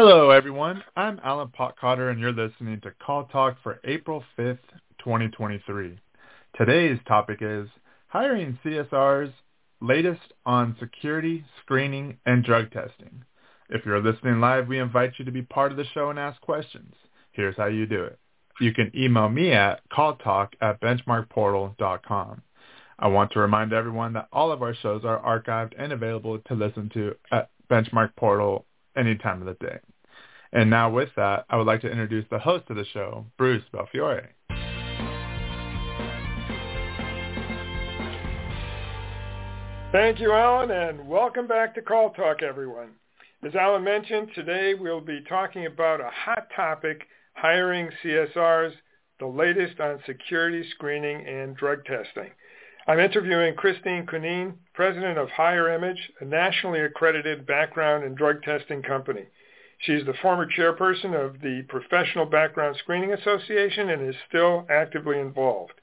Hello, everyone. I'm Alan Potcotter, and you're listening to Call Talk for April 5th, 2023. Today's topic is hiring CSRs, latest on security, screening, and drug testing. If you're listening live, we invite you to be part of the show and ask questions. Here's how you do it. You can email me at calltalk at benchmarkportal.com. I want to remind everyone that all of our shows are archived and available to listen to at Benchmark Portal any time of the day. And now with that, I would like to introduce the host of the show, Bruce Belfiore. Thank you, Alan, and welcome back to Call Talk, everyone. As Alan mentioned, today we'll be talking about a hot topic, hiring CSRs, the latest on security screening and drug testing. I'm interviewing Christine Cunneen, president of Hire Image, a nationally accredited background and drug testing company. She is the former chairperson of the Professional Background Screening Association and is still actively involved.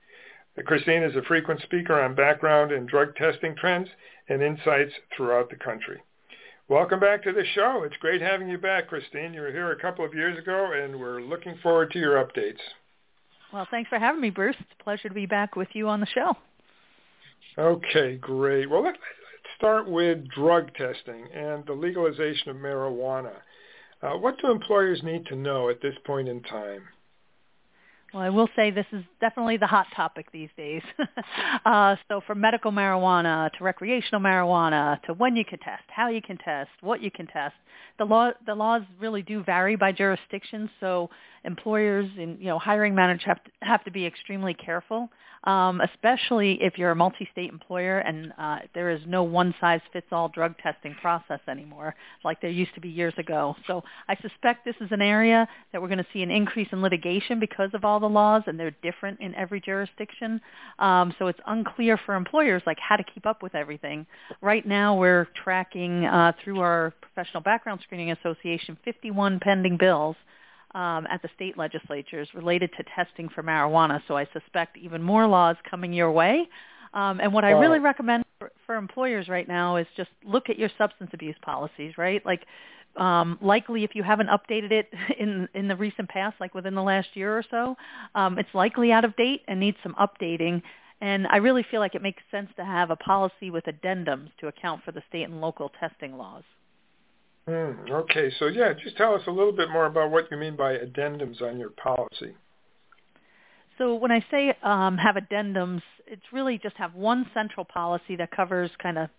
Christine is a frequent speaker on background and drug testing trends and insights throughout the country. Welcome back to the show. It's great having you back, Christine. You were here a couple of years ago, and we're looking forward to your updates. Well, thanks for having me, Bruce. It's a pleasure to be back with you on the show. Okay, great. Well, let's start with drug testing and the legalization of marijuana. Uh, what do employers need to know at this point in time? Well, I will say this is definitely the hot topic these days. uh, so from medical marijuana to recreational marijuana to when you can test, how you can test, what you can test, the law the laws really do vary by jurisdiction. So employers and you know hiring managers have to, have to be extremely careful um, especially if you're a multi-state employer and uh, there is no one-size-fits-all drug testing process anymore like there used to be years ago. So I suspect this is an area that we're going to see an increase in litigation because of all the laws and they're different in every jurisdiction. Um, so it's unclear for employers like how to keep up with everything. Right now we're tracking uh, through our Professional Background Screening Association 51 pending bills um, at the state legislatures related to testing for marijuana. So I suspect even more laws coming your way. Um, and what I really recommend for, for employers right now is just look at your substance abuse policies, right? Like um, likely if you haven't updated it in in the recent past, like within the last year or so, um, it's likely out of date and needs some updating. And I really feel like it makes sense to have a policy with addendums to account for the state and local testing laws. Mm, okay, so yeah, just tell us a little bit more about what you mean by addendums on your policy. So when I say um, have addendums, it's really just have one central policy that covers kind of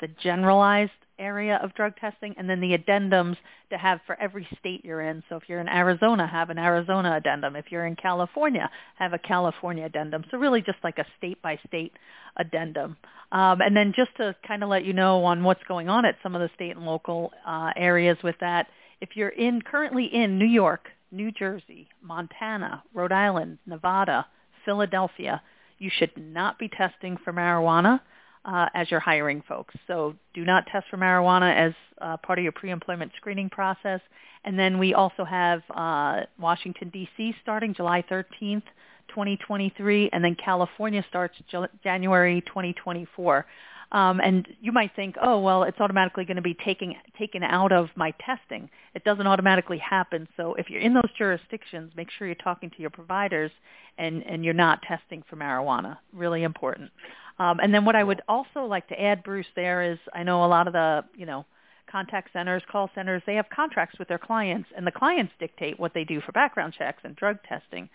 the generalized area of drug testing, and then the addendums to have for every state you're in. So if you're in Arizona, have an Arizona addendum. If you're in California, have a California addendum. So really just like a state-by-state addendum. Um, and then just to kind of let you know on what's going on at some of the state and local uh, areas with that, if you're in currently in New York, New Jersey, Montana, Rhode Island, Nevada, Philadelphia, you should not be testing for marijuana uh, as you're hiring folks. So do not test for marijuana as uh, part of your pre-employment screening process. And then we also have uh, Washington, D.C. starting July 13th, 2023, and then California starts January 2024. Um, and you might think, oh, well, it's automatically going to be taken taken out of my testing. It doesn't automatically happen. So if you're in those jurisdictions, make sure you're talking to your providers and, and you're not testing for marijuana. Really important. Um, and then what I would also like to add, Bruce, there is I know a lot of the, you know, contact centers, call centers, they have contracts with their clients, and the clients dictate what they do for background checks and drug testing.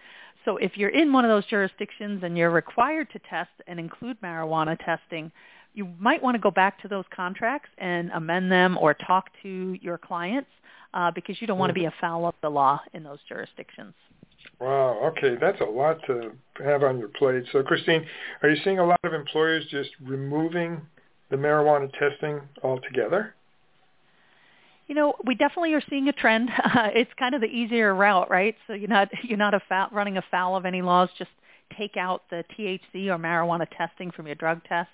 So if you're in one of those jurisdictions and you're required to test and include marijuana testing, you might want to go back to those contracts and amend them or talk to your clients uh, because you don't want to be afoul of the law in those jurisdictions. Wow. Okay, that's a lot to have on your plate. So, Christine, are you seeing a lot of employers just removing the marijuana testing altogether? You know, we definitely are seeing a trend. Uh, it's kind of the easier route, right? So you're not you're not running afoul of any laws. Just take out the THC or marijuana testing from your drug test.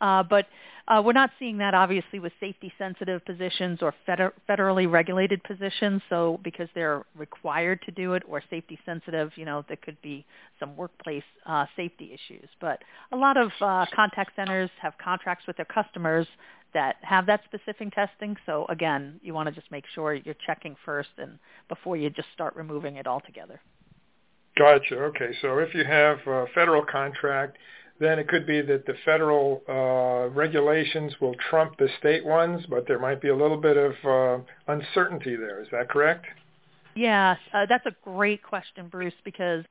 Uh, but uh, we're not seeing that obviously with safety-sensitive positions or feder- federally regulated positions. So because they're required to do it or safety-sensitive, you know, there could be some workplace uh, safety issues. But a lot of uh, contact centers have contracts with their customers that have that specific testing. So again, you want to just make sure you're checking first and before you just start removing it altogether. Gotcha. Okay. So if you have a federal contract, then it could be that the federal uh, regulations will trump the state ones, but there might be a little bit of uh, uncertainty there. Is that correct? Yes, uh, that's a great question, Bruce, because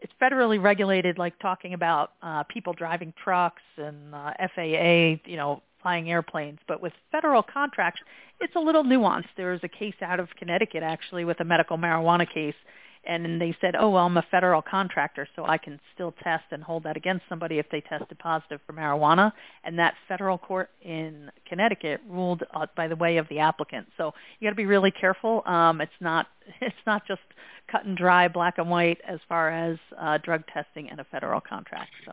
it's federally regulated, like talking about uh, people driving trucks and uh, FAA, you know, flying airplanes. But with federal contracts, it's a little nuanced. There was a case out of Connecticut actually with a medical marijuana case and they said, "Oh, well, I'm a federal contractor, so I can still test and hold that against somebody if they tested positive for marijuana." And that federal court in Connecticut ruled uh, by the way of the applicant. So you got to be really careful. Um, it's not it's not just cut and dry, black and white as far as uh, drug testing and a federal contract. So.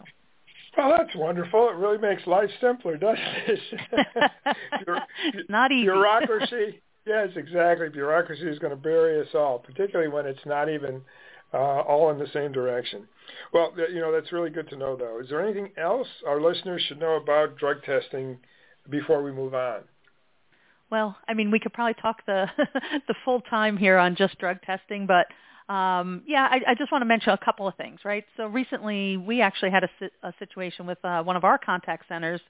Well, that's wonderful. It really makes life simpler, doesn't it? Not easy. Bureaucracy Yes, exactly. Bureaucracy is going to bury us all, particularly when it's not even uh, all in the same direction. Well, you know, that's really good to know, though. Is there anything else our listeners should know about drug testing before we move on? Well, I mean, we could probably talk the the full time here on just drug testing, but um, yeah, I, I just want to mention a couple of things, right? So recently, we actually had a, a situation with uh, one of our contact centers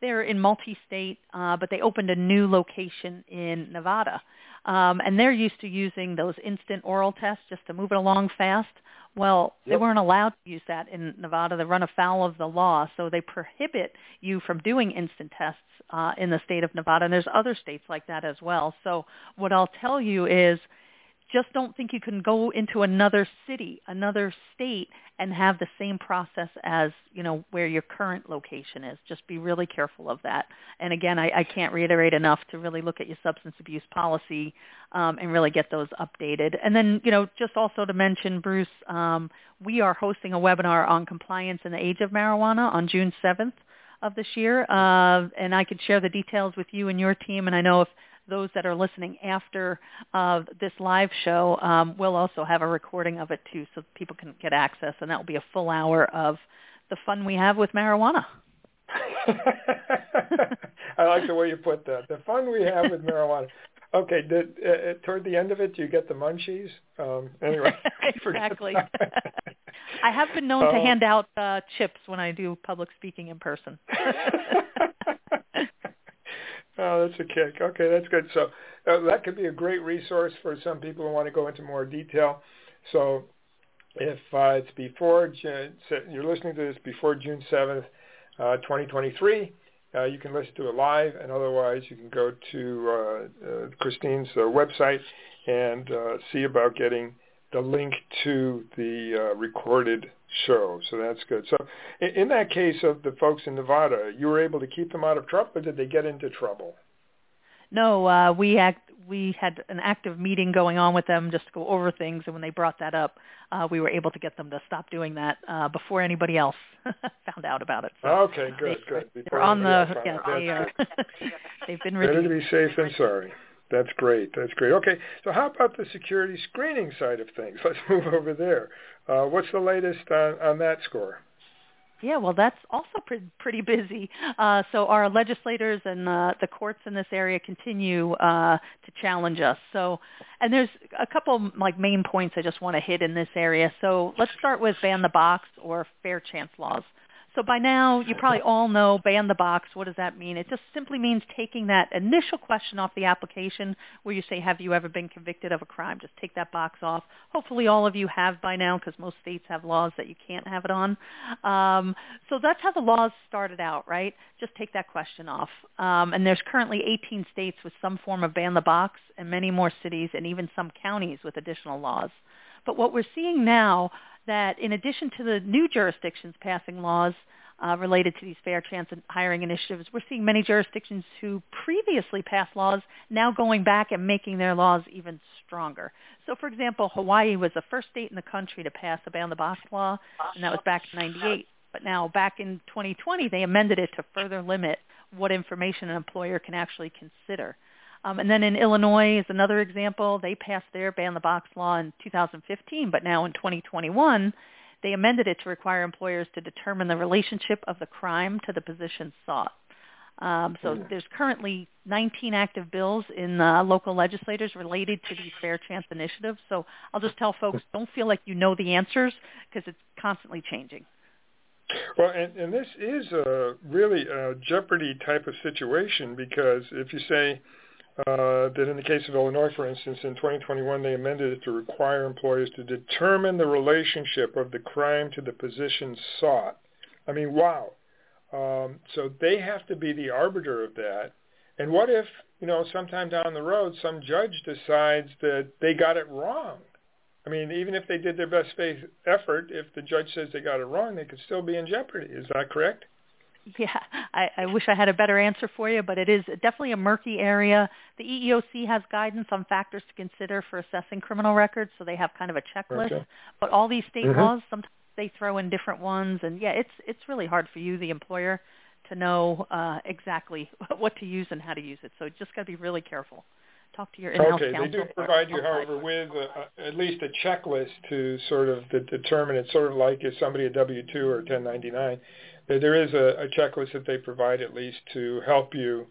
they're in multi-state, uh, but they opened a new location in Nevada. Um, and they're used to using those instant oral tests just to move it along fast. Well, yep. they weren't allowed to use that in Nevada. They run afoul of the law, so they prohibit you from doing instant tests uh, in the state of Nevada. And there's other states like that as well. So what I'll tell you is just don't think you can go into another city, another state, and have the same process as you know where your current location is. Just be really careful of that. And again, I, I can't reiterate enough to really look at your substance abuse policy um, and really get those updated. And then you know just also to mention, Bruce, um, we are hosting a webinar on compliance in the age of marijuana on June 7th of this year, uh, and I could share the details with you and your team. And I know if those that are listening after uh, this live show um, will also have a recording of it too, so people can get access, and that will be a full hour of the fun we have with marijuana. I like the way you put that. The fun we have with marijuana. Okay, did, uh, uh toward the end of it, do you get the munchies? Um, anyway, exactly. I have been known uh, to hand out uh, chips when I do public speaking in person. Oh, that's a kick. Okay, that's good. So uh, that could be a great resource for some people who want to go into more detail. So if uh, it's before June, you're listening to this before June 7th, uh, 2023, uh, you can listen to it live, and otherwise you can go to uh, uh, Christine's website and see about getting the link to the recorded show. So that's good. So in, in that case of the folks in Nevada, you were able to keep them out of trouble, or did they get into trouble? No, uh, we act, we had an active meeting going on with them just to go over things, and when they brought that up, uh, we were able to get them to stop doing that uh, before anybody else found out about it. So okay, good, they, good. Before they're on the yeah, they are, they've been reduced. Better to be safe than sorry. That's great. That's great. Okay, so how about the security screening side of things? Let's move over there. Uh, what's the latest on, on that score? Yeah, well, that's also pre- pretty busy. Uh, so our legislators and uh, the courts in this area continue uh, to challenge us. So, and there's a couple like main points I just want to hit in this area. So let's start with ban the box or fair chance laws. So by now, you probably all know ban the box. What does that mean? It just simply means taking that initial question off the application where you say, have you ever been convicted of a crime? Just take that box off. Hopefully all of you have by now because most states have laws that you can't have it on. Um, so that's how the laws started out, right? Just take that question off. Um, and there's currently 18 states with some form of ban the box and many more cities and even some counties with additional laws. But what we're seeing now that in addition to the new jurisdictions passing laws uh, related to these fair chance and hiring initiatives, we're seeing many jurisdictions who previously passed laws now going back and making their laws even stronger. So, for example, Hawaii was the first state in the country to pass a ban the box law, and that was back in 98. But now, back in 2020, they amended it to further limit what information an employer can actually consider. Um, and then in Illinois is another example. They passed their ban the box law in 2015, but now in 2021, they amended it to require employers to determine the relationship of the crime to the position sought. Um, so mm. there's currently 19 active bills in uh, local legislators related to these fair chance initiatives. So I'll just tell folks, don't feel like you know the answers because it's constantly changing. Well, and, and this is a really a jeopardy type of situation because if you say uh, that in the case of Illinois, for instance, in 2021 they amended it to require employers to determine the relationship of the crime to the position sought. I mean, wow. Um, so they have to be the arbiter of that. And what if, you know, sometime down the road some judge decides that they got it wrong? I mean, even if they did their best faith effort, if the judge says they got it wrong, they could still be in jeopardy. Is that correct? Yeah, I, I wish I had a better answer for you, but it is definitely a murky area. The EEOC has guidance on factors to consider for assessing criminal records, so they have kind of a checklist. Okay. But all these state mm-hmm. laws, sometimes they throw in different ones, and yeah, it's it's really hard for you, the employer, to know uh, exactly what to use and how to use it. So you just got to be really careful. Talk to your in-house okay. counsel. Okay, they do provide you, however, with a, at least a checklist to sort of determine. It's sort of like if somebody a W-2 or 1099. There is a, a checklist that they provide at least to help you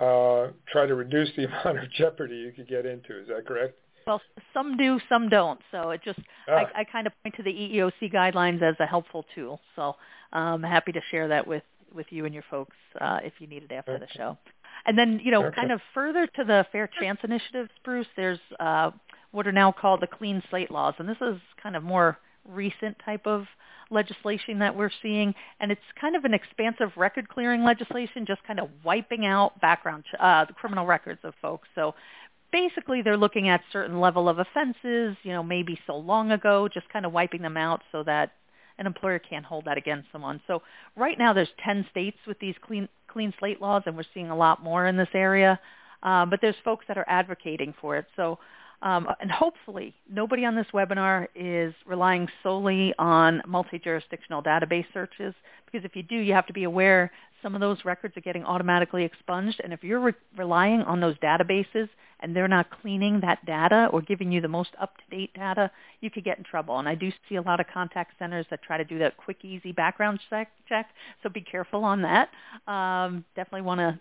uh, try to reduce the amount of jeopardy you could get into. Is that correct? Well, some do, some don't. So it just ah. I, I kind of point to the EEOC guidelines as a helpful tool. So I'm happy to share that with with you and your folks uh, if you need it after okay. the show. And then, you know, okay. kind of further to the Fair Chance Initiative, Bruce, there's uh, what are now called the Clean Slate laws, and this is kind of more recent type of legislation that we're seeing, and it's kind of an expansive record clearing legislation, just kind of wiping out background uh, the criminal records of folks. So basically, they're looking at certain level of offenses, you know, maybe so long ago, just kind of wiping them out so that an employer can't hold that against someone. So right now, there's 10 states with these clean clean slate laws, and we're seeing a lot more in this area. Uh, but there's folks that are advocating for it. So um, and hopefully nobody on this webinar is relying solely on multi-jurisdictional database searches because if you do, you have to be aware some of those records are getting automatically expunged. And if you're re- relying on those databases and they're not cleaning that data or giving you the most up-to-date data, you could get in trouble. And I do see a lot of contact centers that try to do that quick, easy background check. check so be careful on that. Um, definitely want to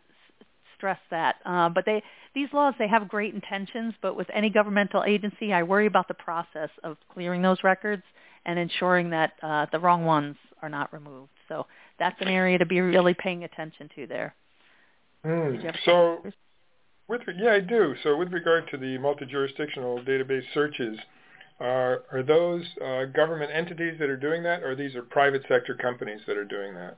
stress that. Uh, but they, these laws, they have great intentions, but with any governmental agency, I worry about the process of clearing those records and ensuring that uh, the wrong ones are not removed. So that's an area to be really paying attention to there. Mm. So, with yeah, I do. So, with regard to the multi-jurisdictional database searches, are are those uh, government entities that are doing that, or these are private sector companies that are doing that?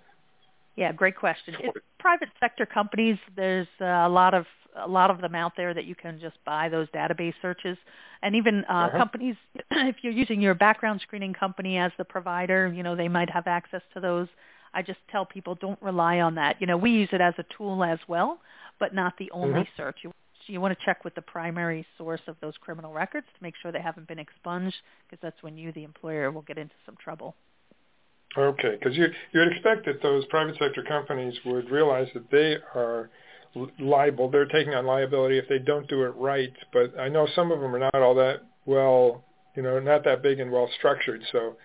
Yeah, great question. It's private sector companies. There's a lot of a lot of them out there that you can just buy those database searches, and even uh, uh-huh. companies. If you're using your background screening company as the provider, you know they might have access to those. I just tell people don't rely on that. You know, we use it as a tool as well, but not the only mm-hmm. search. You, you want to check with the primary source of those criminal records to make sure they haven't been expunged, because that's when you, the employer, will get into some trouble. Okay, because you you would expect that those private sector companies would realize that they are liable. They're taking on liability if they don't do it right. But I know some of them are not all that well, you know, not that big and well structured. So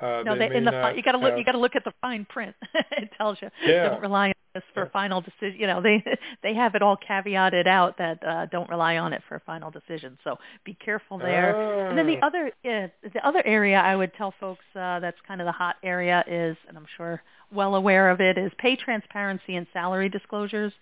uh, no, they, they in the you got to look. You got to look at the fine print. it tells you. Yeah. Don't rely this for final decision. You know, they they have it all caveated out that uh, don't rely on it for a final decision. So be careful there. Oh. And then the other yeah, the other area I would tell folks uh, that's kind of the hot area is, and I'm sure well aware of it, is pay transparency and salary disclosures.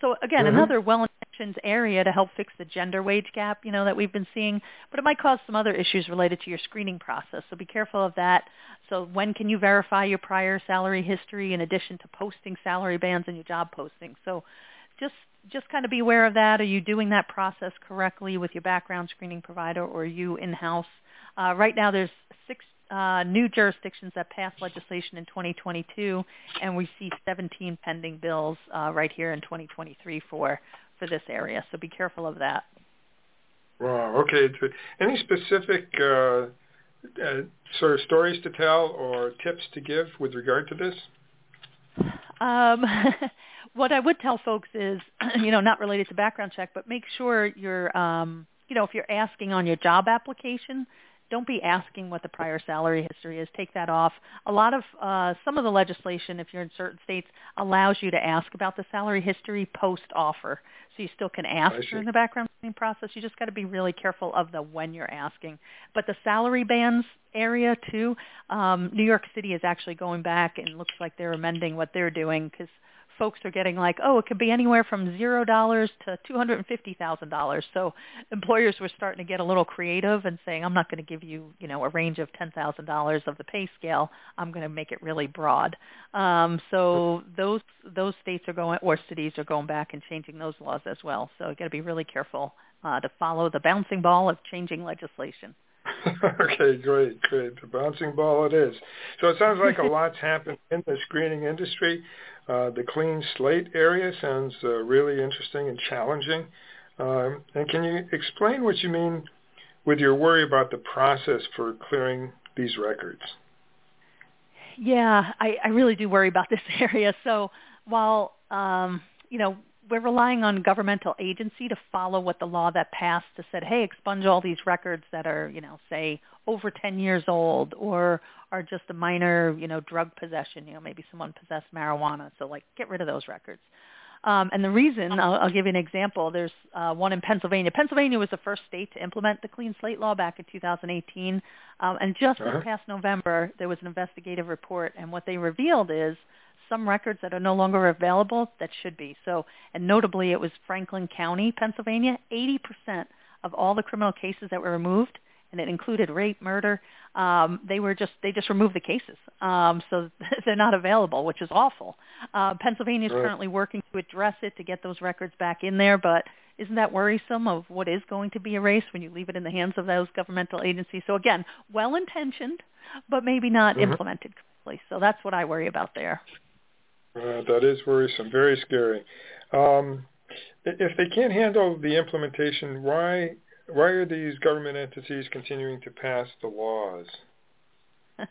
So again, mm-hmm. another well-intentioned area to help fix the gender wage gap, you know, that we've been seeing, but it might cause some other issues related to your screening process. So be careful of that. So when can you verify your prior salary history in addition to posting salary bands in your job posting? So just just kind of be aware of that. Are you doing that process correctly with your background screening provider or you in-house? Uh, right now there's six uh, new jurisdictions that passed legislation in 2022, and we see 17 pending bills uh, right here in 2023 for for this area. So be careful of that. Wow. Okay. Any specific uh, uh, sort of stories to tell or tips to give with regard to this? Um, what I would tell folks is, you know, not related to background check, but make sure you're, um, you know, if you're asking on your job application don't be asking what the prior salary history is. Take that off. A lot of uh, some of the legislation, if you're in certain states, allows you to ask about the salary history post offer. So you still can ask during the background screening process. You just got to be really careful of the when you're asking. But the salary bands area too, um, New York City is actually going back and looks like they're amending what they're doing because folks are getting like, oh, it could be anywhere from zero dollars to two hundred and fifty thousand dollars. So employers were starting to get a little creative and saying, I'm not going to give you, you know, a range of ten thousand dollars of the pay scale. I'm going to make it really broad. Um, so those those states are going, or cities are going back and changing those laws as well. So you got to be really careful uh, to follow the bouncing ball of changing legislation. okay, great, great. The bouncing ball it is. So it sounds like a lot's happened in the screening industry. Uh, the clean slate area sounds uh, really interesting and challenging. Um, and can you explain what you mean with your worry about the process for clearing these records? Yeah, I, I really do worry about this area. So while um, you know we're relying on governmental agency to follow what the law that passed to said, hey, expunge all these records that are, you know, say over 10 years old or are just a minor, you know, drug possession. You know, maybe someone possessed marijuana. So like get rid of those records. Um, and the reason, I'll, I'll give you an example. There's uh, one in Pennsylvania. Pennsylvania was the first state to implement the Clean Slate Law back in 2018. Um, and just uh-huh. this past November, there was an investigative report, and what they revealed is some records that are no longer available that should be. So, and notably, it was Franklin County, Pennsylvania. 80% of all the criminal cases that were removed, and it included rape, murder, um, they were just they just removed the cases, um, so they're not available, which is awful. Uh, Pennsylvania is right. currently working to address it to get those records back in there, but isn't that worrisome of what is going to be erased when you leave it in the hands of those governmental agencies? So again, well intentioned, but maybe not mm-hmm. implemented correctly. So that's what I worry about there. Uh, that is worrisome, very scary. Um, if they can't handle the implementation, why why are these government entities continuing to pass the laws?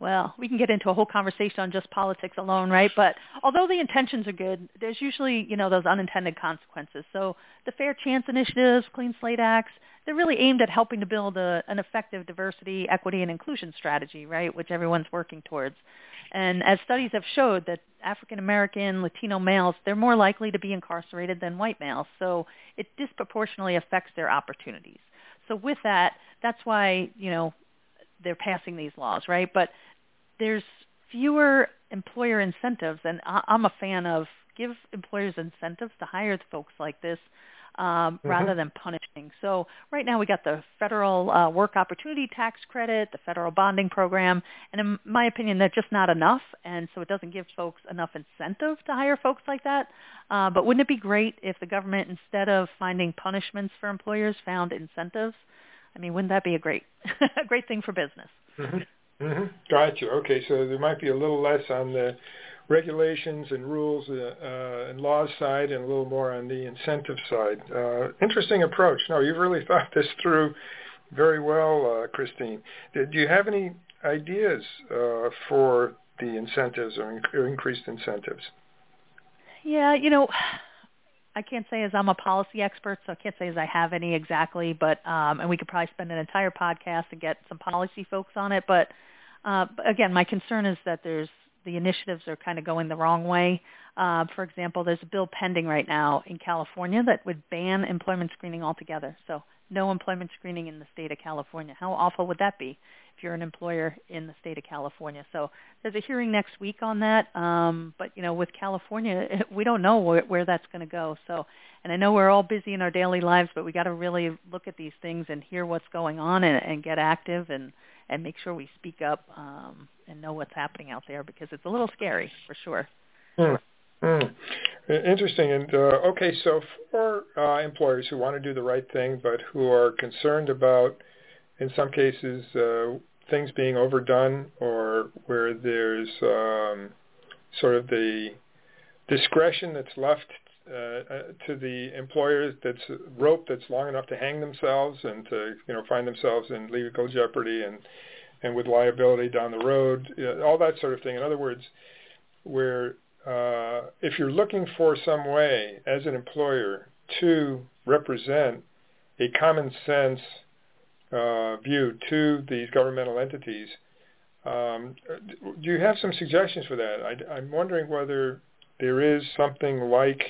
well, we can get into a whole conversation on just politics alone, right? But although the intentions are good, there's usually, you know, those unintended consequences. So the Fair Chance initiatives, Clean Slate Acts, they're really aimed at helping to build a, an effective diversity, equity, and inclusion strategy, right, which everyone's working towards. And as studies have showed that African American, Latino males, they're more likely to be incarcerated than white males. So it disproportionately affects their opportunities. So with that, that's why, you know, they're passing these laws, right? But there's fewer employer incentives, and I'm a fan of give employers incentives to hire folks like this um, mm-hmm. rather than punishing. So right now we got the federal uh, work opportunity tax credit, the federal bonding program, and in my opinion, that's just not enough, and so it doesn't give folks enough incentive to hire folks like that. Uh, but wouldn't it be great if the government, instead of finding punishments for employers, found incentives? I mean, wouldn't that be a great, a great thing for business? Mm-hmm. Mm-hmm. Got you. Okay, so there might be a little less on the regulations and rules uh, uh, and laws side and a little more on the incentive side. Uh, interesting approach. No, you've really thought this through very well, Christine. Do you have any ideas for the incentives or, or increased incentives? Yeah, you know, I can't say as I'm a policy expert, so I can't say as I have any exactly, but um, and we could probably spend an entire podcast and get some policy folks on it. But uh, again, my concern is that there's the initiatives are kind of going the wrong way. Uh, for example, there's a bill pending right now in California that would ban employment screening altogether. So no employment screening in the state of California. How awful would that be if you're an employer in the state of California? So there's a hearing next week on that. Um, but you know, with California, we don't know where, where that's going to go. So, and I know we're all busy in our daily lives, but we got to really look at these things and hear what's going on and, and get active and and make sure we speak up um, and know what's happening out there because it's a little scary for sure. Hmm. Hmm. Interesting. And uh, okay, so for uh, employers who want to do the right thing but who are concerned about, in some cases, uh, things being overdone or where there's um, sort of the discretion that's left uh, uh, to the employers that's rope that's long enough to hang themselves and to you know find themselves in legal jeopardy and and with liability down the road, all that sort of thing. In other words, where uh, if you're looking for some way as an employer to represent a common sense uh, view to these governmental entities. Um, do you have some suggestions for that? I, I'm wondering whether there is something like,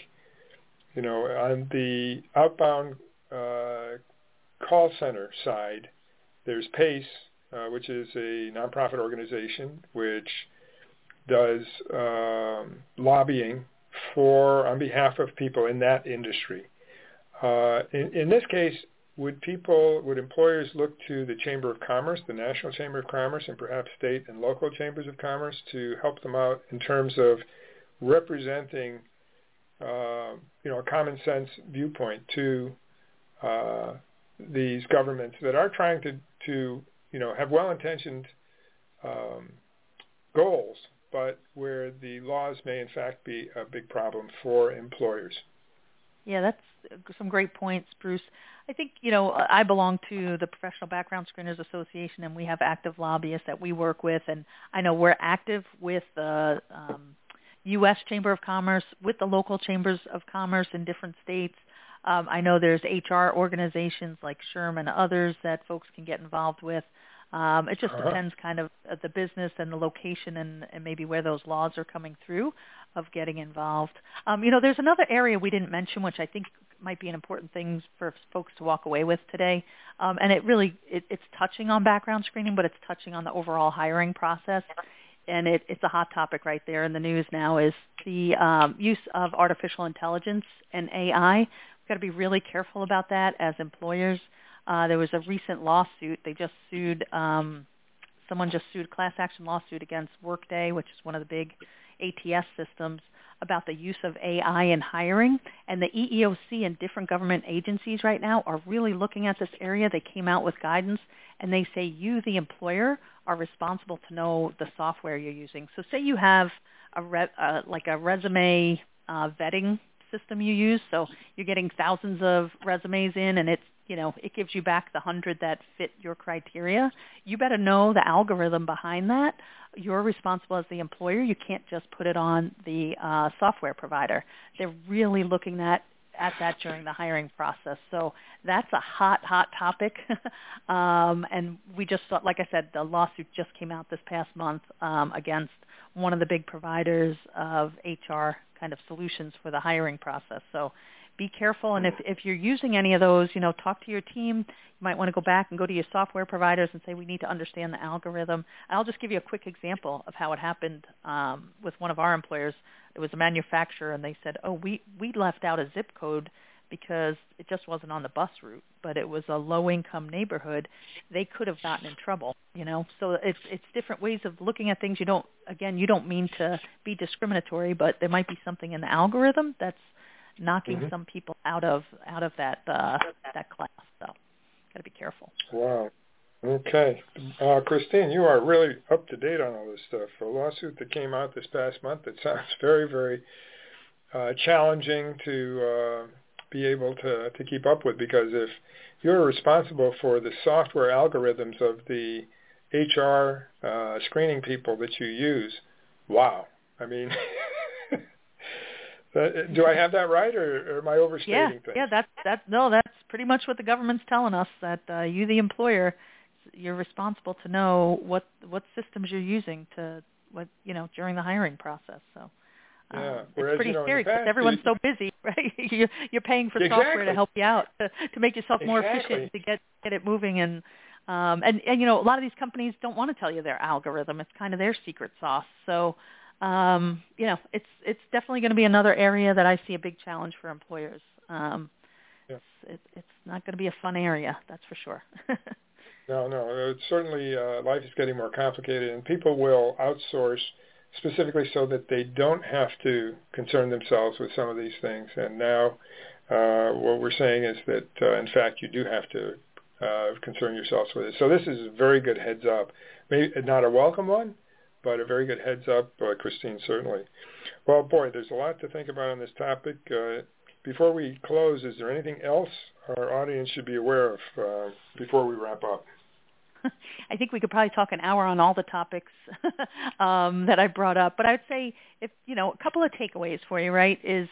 you know, on the outbound uh, call center side, there's PACE, uh, which is a nonprofit organization which does um, lobbying for on behalf of people in that industry. Uh, in, in, this case, would people, would employers look to the Chamber of Commerce, the National Chamber of Commerce, and perhaps state and local chambers of commerce to help them out in terms of representing, uh, you know, a common sense viewpoint to uh, these governments that are trying to, to you know, have well-intentioned um, goals, but where the laws may in fact be a big problem for employers. Yeah, that's some great points, Bruce. I think, you know, I belong to the Professional Background Screeners Association, and we have active lobbyists that we work with, and I know we're active with the um, U.S. Chamber of Commerce, with the local chambers of commerce in different states. Um, I know there's HR organizations like SHRM and others that folks can get involved with. Um, it just uh-huh. depends kind of the business and the location and, and maybe where those laws are coming through of getting involved. Um, you know, there's another area we didn't mention, which I think might be an important thing for folks to walk away with today. Um, and it really, it, it's touching on background screening, but it's touching on the overall hiring process. And it, it's a hot topic right there in the news now is the um, use of artificial intelligence and AI. We've got to be really careful about that as employers. Uh, there was a recent lawsuit. They just sued, um, someone just sued class action lawsuit against Workday, which is one of the big ATS systems, about the use of AI in hiring. And the EEOC and different government agencies right now are really looking at this area. They came out with guidance and they say you, the employer, are responsible to know the software you're using. So say you have a re- uh, like a resume uh, vetting system you use. So you're getting thousands of resumes in and it's you know, it gives you back the hundred that fit your criteria. You better know the algorithm behind that. You're responsible as the employer. You can't just put it on the uh, software provider. They're really looking at at that during the hiring process. So that's a hot, hot topic. um, and we just saw, like I said, the lawsuit just came out this past month um, against one of the big providers of HR kind of solutions for the hiring process. So be careful. And if, if you're using any of those, you know, talk to your team. You might want to go back and go to your software providers and say, we need to understand the algorithm. I'll just give you a quick example of how it happened um, with one of our employers. It was a manufacturer, and they said, oh, we, we left out a zip code because it just wasn't on the bus route, but it was a low-income neighborhood. They could have gotten in trouble, you know. So it's it's different ways of looking at things. You don't again, you don't mean to be discriminatory, but there might be something in the algorithm that's knocking mm-hmm. some people out of out of that uh, that class. So, got to be careful. Wow. Okay, uh, Christine, you are really up to date on all this stuff. A lawsuit that came out this past month that sounds very, very uh, challenging to uh, be able to to keep up with because if you're responsible for the software algorithms of the HR uh, screening people that you use, wow. I mean, Uh, do I have that right, or, or am I overstating yeah, things? Yeah, that's that's no, that's pretty much what the government's telling us. That uh, you, the employer, you're responsible to know what what systems you're using to what you know during the hiring process. So. Um, yeah. Whereas, it's pretty you know, scary because everyone's so busy, right? you're, you're paying for exactly. software to help you out to, to make yourself more exactly. efficient to get get it moving and um and and you know a lot of these companies don't want to tell you their algorithm it's kind of their secret sauce so um, you know, it's it's definitely going to be another area that I see a big challenge for employers. Um, yeah. it's, it's not going to be a fun area, that's for sure. no, no, it's certainly uh, life is getting more complicated, and people will outsource specifically so that they don't have to concern themselves with some of these things. And now, uh, what we're saying is that uh, in fact you do have to uh, concern yourselves with it. So this is a very good heads up. Maybe not a welcome one, but a very good heads up, uh, Christine, certainly. Well, boy, there's a lot to think about on this topic. Uh, before we close, is there anything else our audience should be aware of uh, before we wrap up? I think we could probably talk an hour on all the topics um, that I brought up, but I would say if you know a couple of takeaways for you, right? Is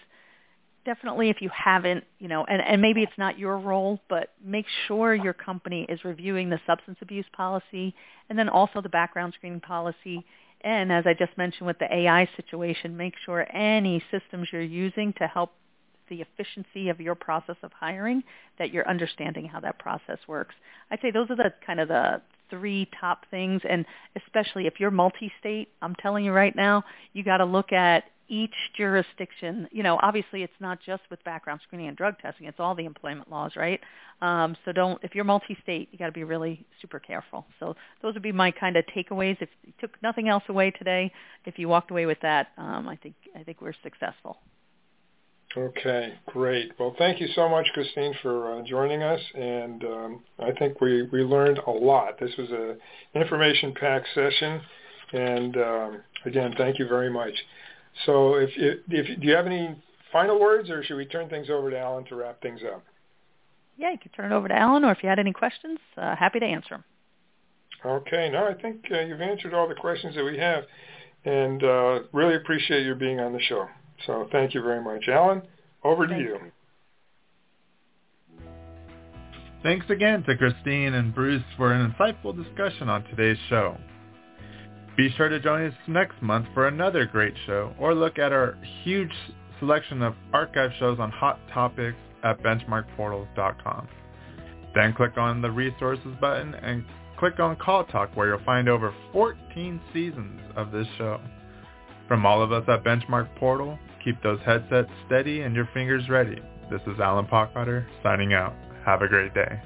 definitely if you haven't, you know, and, and maybe it's not your role, but make sure your company is reviewing the substance abuse policy and then also the background screening policy. And as I just mentioned with the AI situation, make sure any systems you're using to help the efficiency of your process of hiring, that you're understanding how that process works. I'd say those are the kind of the three top things and especially if you're multi-state, I'm telling you right now, you got to look at each jurisdiction, you know, obviously it's not just with background screening and drug testing, it's all the employment laws, right? Um, so don't, if you're multi-state, you got to be really super careful. So those would be my kind of takeaways. If you took nothing else away today, if you walked away with that, um, I think I think we're successful. Okay, great. Well, thank you so much, Christine, for uh, joining us, and um, I think we, we learned a lot. This was a information-packed session, and um, again, thank you very much. So, if, if, if do you have any final words, or should we turn things over to Alan to wrap things up? Yeah, you can turn it over to Alan, or if you had any questions, uh, happy to answer them. Okay, no, I think uh, you've answered all the questions that we have, and uh, really appreciate your being on the show. So thank you very much. Alan, over to you. Thanks again to Christine and Bruce for an insightful discussion on today's show. Be sure to join us next month for another great show or look at our huge selection of archive shows on hot topics at benchmarkportal.com. Then click on the resources button and click on Call Talk where you'll find over 14 seasons of this show. From all of us at Benchmark Portal, Keep those headsets steady and your fingers ready. This is Alan Pockhotter signing out. Have a great day.